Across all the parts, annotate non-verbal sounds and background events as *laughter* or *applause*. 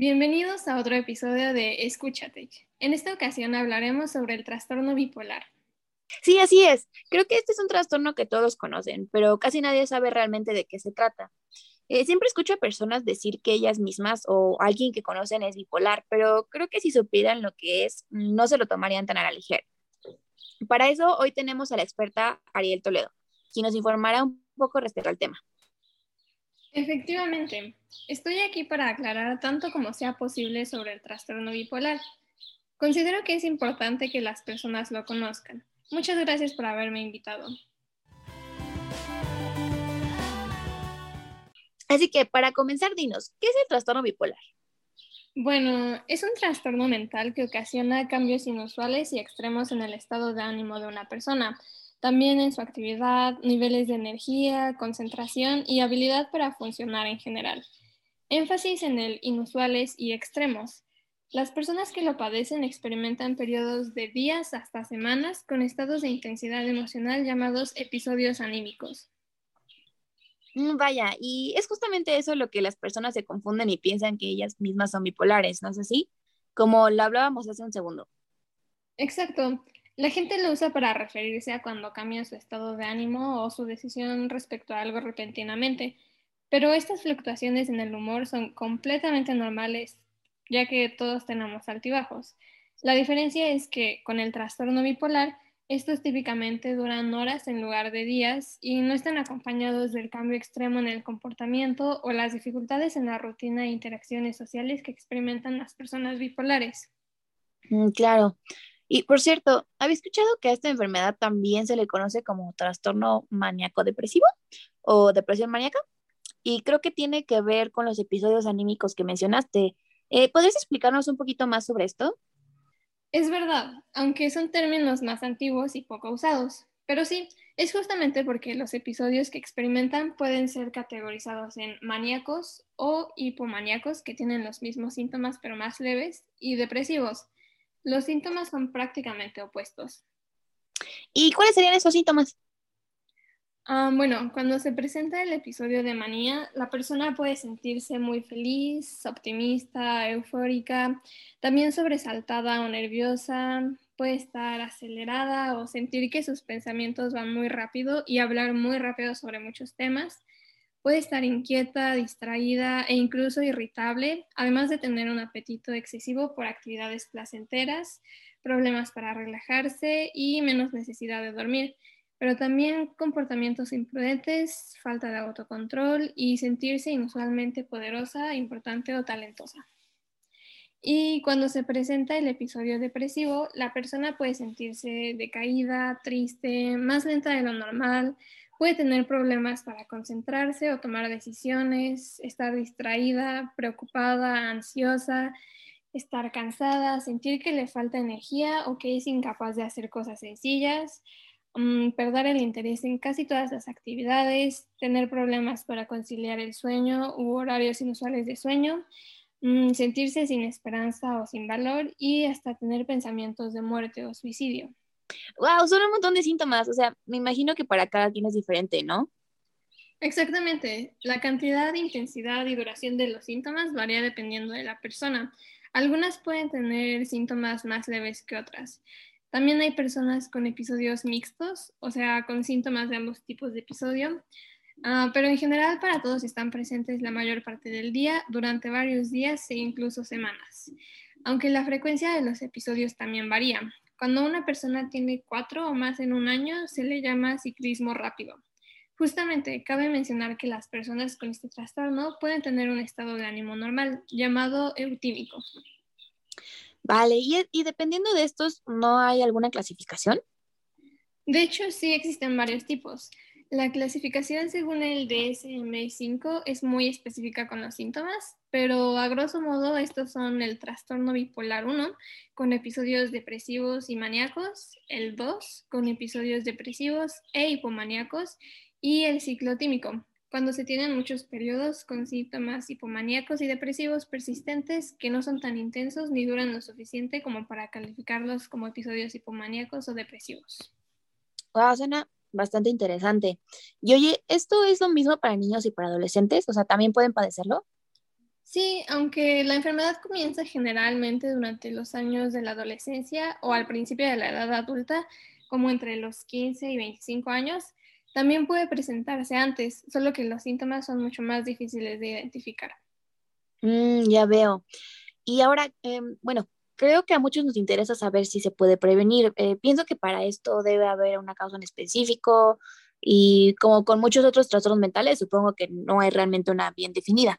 Bienvenidos a otro episodio de Escúchate. En esta ocasión hablaremos sobre el trastorno bipolar. Sí, así es. Creo que este es un trastorno que todos conocen, pero casi nadie sabe realmente de qué se trata. Eh, siempre escucho a personas decir que ellas mismas o alguien que conocen es bipolar, pero creo que si supieran lo que es, no se lo tomarían tan a la ligera. Para eso, hoy tenemos a la experta Ariel Toledo, quien nos informará un poco respecto al tema. Efectivamente, estoy aquí para aclarar tanto como sea posible sobre el trastorno bipolar. Considero que es importante que las personas lo conozcan. Muchas gracias por haberme invitado. Así que para comenzar, dinos, ¿qué es el trastorno bipolar? Bueno, es un trastorno mental que ocasiona cambios inusuales y extremos en el estado de ánimo de una persona, también en su actividad, niveles de energía, concentración y habilidad para funcionar en general. Énfasis en el inusuales y extremos. Las personas que lo padecen experimentan periodos de días hasta semanas con estados de intensidad emocional llamados episodios anímicos. Mm, vaya, y es justamente eso lo que las personas se confunden y piensan que ellas mismas son bipolares, ¿no es así? Como lo hablábamos hace un segundo. Exacto. La gente lo usa para referirse a cuando cambia su estado de ánimo o su decisión respecto a algo repentinamente, pero estas fluctuaciones en el humor son completamente normales, ya que todos tenemos altibajos. La diferencia es que con el trastorno bipolar, estos típicamente duran horas en lugar de días y no están acompañados del cambio extremo en el comportamiento o las dificultades en la rutina e interacciones sociales que experimentan las personas bipolares. Mm, claro, y por cierto, ¿había escuchado que a esta enfermedad también se le conoce como trastorno maníaco-depresivo o depresión maníaca? Y creo que tiene que ver con los episodios anímicos que mencionaste. Eh, ¿Podrías explicarnos un poquito más sobre esto? Es verdad, aunque son términos más antiguos y poco usados. Pero sí, es justamente porque los episodios que experimentan pueden ser categorizados en maníacos o hipomaníacos, que tienen los mismos síntomas pero más leves, y depresivos, los síntomas son prácticamente opuestos. ¿Y cuáles serían esos síntomas? Ah, bueno, cuando se presenta el episodio de manía, la persona puede sentirse muy feliz, optimista, eufórica, también sobresaltada o nerviosa, puede estar acelerada o sentir que sus pensamientos van muy rápido y hablar muy rápido sobre muchos temas. Puede estar inquieta, distraída e incluso irritable, además de tener un apetito excesivo por actividades placenteras, problemas para relajarse y menos necesidad de dormir, pero también comportamientos imprudentes, falta de autocontrol y sentirse inusualmente poderosa, importante o talentosa. Y cuando se presenta el episodio depresivo, la persona puede sentirse decaída, triste, más lenta de lo normal, Puede tener problemas para concentrarse o tomar decisiones, estar distraída, preocupada, ansiosa, estar cansada, sentir que le falta energía o que es incapaz de hacer cosas sencillas, mm, perder el interés en casi todas las actividades, tener problemas para conciliar el sueño u horarios inusuales de sueño, mm, sentirse sin esperanza o sin valor y hasta tener pensamientos de muerte o suicidio. Wow, son un montón de síntomas. O sea, me imagino que para cada quien es diferente, ¿no? Exactamente. La cantidad, intensidad y duración de los síntomas varía dependiendo de la persona. Algunas pueden tener síntomas más leves que otras. También hay personas con episodios mixtos, o sea, con síntomas de ambos tipos de episodio, ah, pero en general para todos están presentes la mayor parte del día, durante varios días e incluso semanas, aunque la frecuencia de los episodios también varía. Cuando una persona tiene cuatro o más en un año, se le llama ciclismo rápido. Justamente, cabe mencionar que las personas con este trastorno pueden tener un estado de ánimo normal, llamado eutímico. Vale, y, y dependiendo de estos, ¿no hay alguna clasificación? De hecho, sí existen varios tipos. La clasificación según el DSM-5 es muy específica con los síntomas, pero a grosso modo estos son el trastorno bipolar 1 con episodios depresivos y maníacos, el 2 con episodios depresivos e hipomaníacos y el ciclotímico, cuando se tienen muchos periodos con síntomas hipomaníacos y depresivos persistentes que no son tan intensos ni duran lo suficiente como para calificarlos como episodios hipomaníacos o depresivos. Wow, suena bastante interesante. Y oye, ¿esto es lo mismo para niños y para adolescentes? O sea, ¿también pueden padecerlo? Sí, aunque la enfermedad comienza generalmente durante los años de la adolescencia o al principio de la edad adulta, como entre los 15 y 25 años, también puede presentarse antes, solo que los síntomas son mucho más difíciles de identificar. Mm, ya veo. Y ahora, em, bueno, creo que a muchos nos interesa saber si se puede prevenir. Eh, pienso que para esto debe haber una causa en específico y como con muchos otros trastornos mentales, supongo que no hay realmente una bien definida.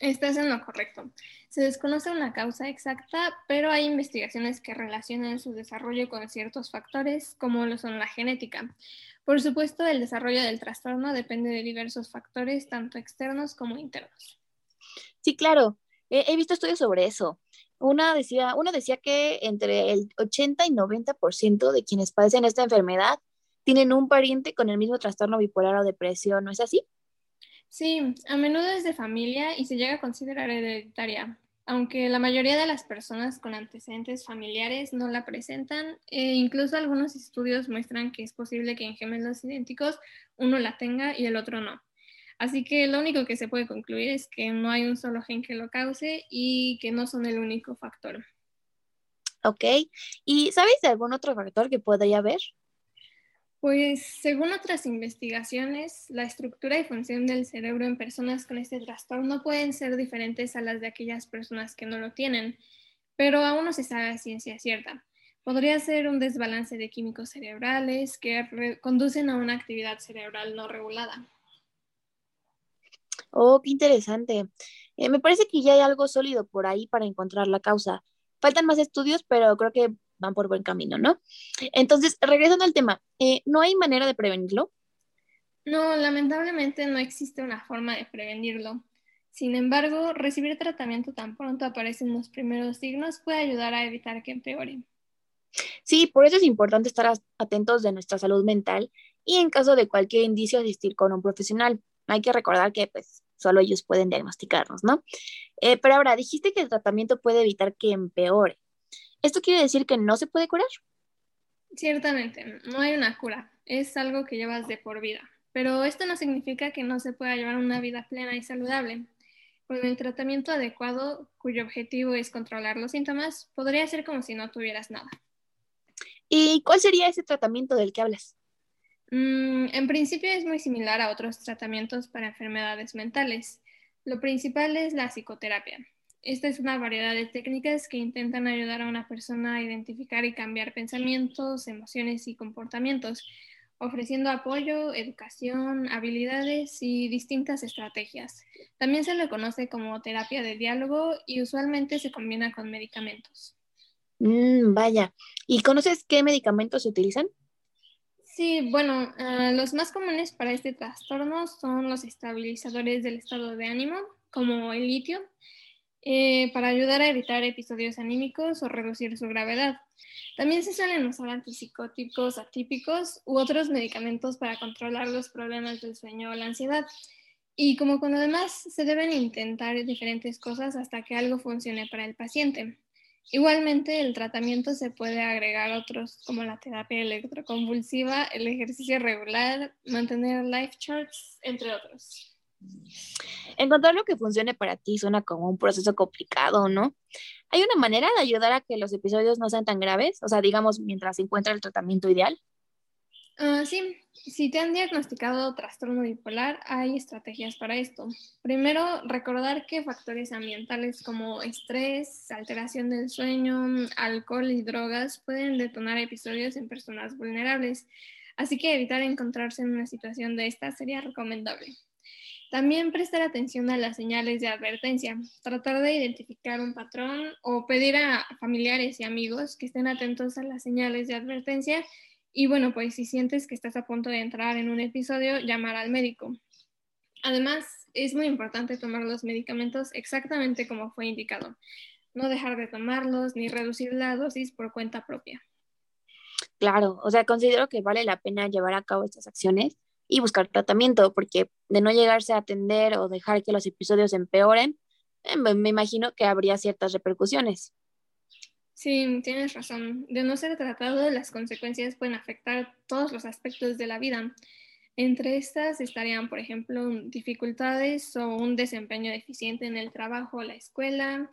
Estás en lo correcto. Se desconoce una causa exacta, pero hay investigaciones que relacionan su desarrollo con ciertos factores, como lo son la genética. Por supuesto, el desarrollo del trastorno depende de diversos factores, tanto externos como internos. Sí, claro. He, visto estudios sobre eso. Una decía, uno decía que entre el 80 y 90% de quienes padecen esta enfermedad tienen un pariente con el mismo trastorno bipolar o depresión, ¿no es así? Sí, a menudo es de familia y se llega a considerar hereditaria, aunque la mayoría de las personas con antecedentes familiares no la presentan, e incluso algunos estudios muestran que es posible que en gemelos idénticos uno la tenga y el otro no. Así que lo único que se puede concluir es que no hay un solo gen que lo cause y que no son el único factor. Ok, ¿y sabes de algún otro factor que podría haber? Pues según otras investigaciones, la estructura y función del cerebro en personas con este trastorno pueden ser diferentes a las de aquellas personas que no lo tienen, pero aún no se sabe a ciencia cierta. Podría ser un desbalance de químicos cerebrales que conducen a una actividad cerebral no regulada. Oh, qué interesante. Eh, me parece que ya hay algo sólido por ahí para encontrar la causa. Faltan más estudios, pero creo que van por buen camino, ¿no? Entonces, regresando al tema, eh, ¿no hay manera de prevenirlo? No, lamentablemente no existe una forma de prevenirlo. Sin embargo, recibir tratamiento tan pronto aparecen los primeros signos puede ayudar a evitar que empeore. Sí, por eso es importante estar atentos de nuestra salud mental y en caso de cualquier indicio asistir con un profesional. Hay que recordar que pues solo ellos pueden diagnosticarnos, ¿no? Eh, pero ahora, dijiste que el tratamiento puede evitar que empeore. ¿Esto quiere decir que no se puede curar? Ciertamente, no hay una cura, es algo que llevas de por vida, pero esto no significa que no se pueda llevar una vida plena y saludable. Con el tratamiento adecuado, cuyo objetivo es controlar los síntomas, podría ser como si no tuvieras nada. ¿Y cuál sería ese tratamiento del que hablas? Mm, en principio es muy similar a otros tratamientos para enfermedades mentales. Lo principal es la psicoterapia, esta es una variedad de técnicas que intentan ayudar a una persona a identificar y cambiar pensamientos, emociones y comportamientos, ofreciendo apoyo, educación, habilidades y distintas estrategias. También se le conoce como terapia de diálogo y usualmente se combina con medicamentos. Mm, vaya, ¿y conoces qué medicamentos se utilizan? Sí, bueno, ah, los más comunes para este trastorno son los estabilizadores del estado de ánimo, como el litio, eh, para ayudar a evitar episodios anímicos o reducir su gravedad. También se suelen usar antipsicóticos atípicos u otros medicamentos para controlar los problemas del sueño o la ansiedad. Y como con lo demás, se deben intentar diferentes cosas hasta que algo funcione para el paciente. Igualmente, el tratamiento se puede agregar otros como la terapia electroconvulsiva, el ejercicio regular, mantener life charts, entre otros. Encontrar lo que funcione para ti suena como un proceso complicado, ¿no? ¿Hay una manera de ayudar a que los episodios no sean tan graves? O sea, digamos, mientras se encuentra el tratamiento ideal. Uh, sí, si te han diagnosticado trastorno bipolar, hay estrategias para esto. Primero, recordar que factores ambientales como estrés, alteración del sueño, alcohol y drogas pueden detonar episodios en personas vulnerables, así que evitar encontrarse en una situación de esta sería recomendable. También prestar atención a las señales de advertencia, tratar de identificar un patrón o pedir a familiares y amigos que estén atentos a las señales de advertencia y bueno, pues si sientes que estás a punto de entrar en un episodio, llamar al médico. Además, es muy importante tomar los medicamentos exactamente como fue indicado, no dejar de tomarlos ni reducir la dosis por cuenta propia. Claro, o sea, considero que vale la pena llevar a cabo estas acciones y buscar tratamiento, porque de no llegarse a atender o dejar que los episodios empeoren, eh, me imagino que habría ciertas repercusiones. Sí, tienes razón. De no ser tratado, las consecuencias pueden afectar todos los aspectos de la vida. Entre estas estarían, por ejemplo, dificultades o un desempeño deficiente en el trabajo o la escuela.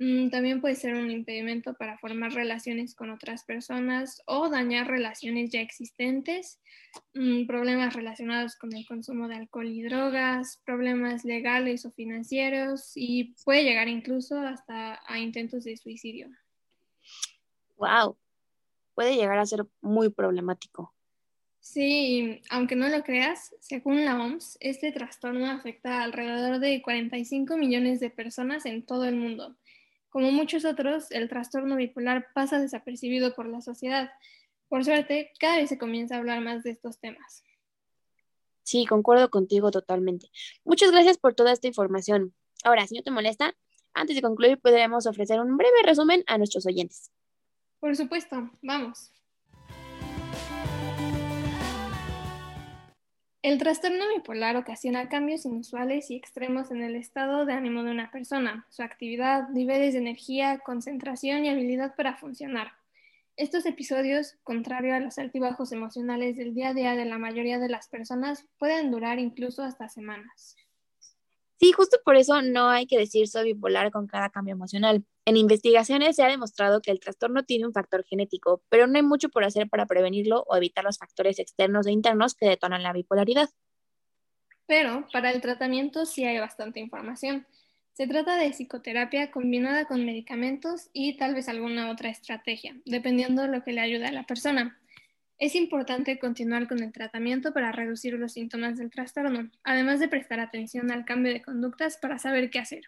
Mm, también puede ser un impedimento para formar relaciones con otras personas o dañar relaciones ya existentes, mm, problemas relacionados con el consumo de alcohol y drogas, problemas legales o financieros y puede llegar incluso hasta a intentos de suicidio. Wow, puede llegar a ser muy problemático. Sí, aunque no lo creas, según la OMS, este trastorno afecta a alrededor de 45 millones de personas en todo el mundo. Como muchos otros, el trastorno bipolar pasa desapercibido por la sociedad. Por suerte, cada vez se comienza a hablar más de estos temas. Sí, concuerdo contigo totalmente. Muchas gracias por toda esta información. Ahora, si no te molesta, antes de concluir, podremos ofrecer un breve resumen a nuestros oyentes. Por supuesto, vamos. El trastorno bipolar ocasiona cambios inusuales y extremos en el estado de ánimo de una persona, su actividad, niveles de energía, concentración y habilidad para funcionar. Estos episodios, contrario a los altibajos emocionales del día a día de la mayoría de las personas, pueden durar incluso hasta semanas. Sí, justo por eso no hay que decir soy bipolar con cada cambio emocional. En investigaciones se ha demostrado que el trastorno tiene un factor genético, pero no hay mucho por hacer para prevenirlo o evitar los factores externos e internos que detonan la bipolaridad. Pero para el tratamiento sí hay bastante información. Se trata de psicoterapia combinada con medicamentos y tal vez alguna otra estrategia, dependiendo de lo que le ayude a la persona. Es importante continuar con el tratamiento para reducir los síntomas del trastorno, además de prestar atención al cambio de conductas para saber qué hacer.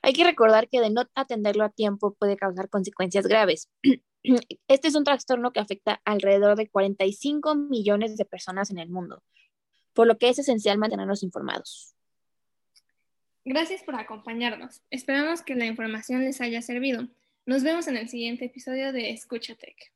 Hay que recordar que de no atenderlo a tiempo puede causar consecuencias graves. *clears throat* Este es un trastorno que afecta alrededor de 45 millones de personas en el mundo, por lo que es esencial mantenernos informados. Gracias por acompañarnos. Esperamos que la información les haya servido. Nos vemos en el siguiente episodio de Escúchatec.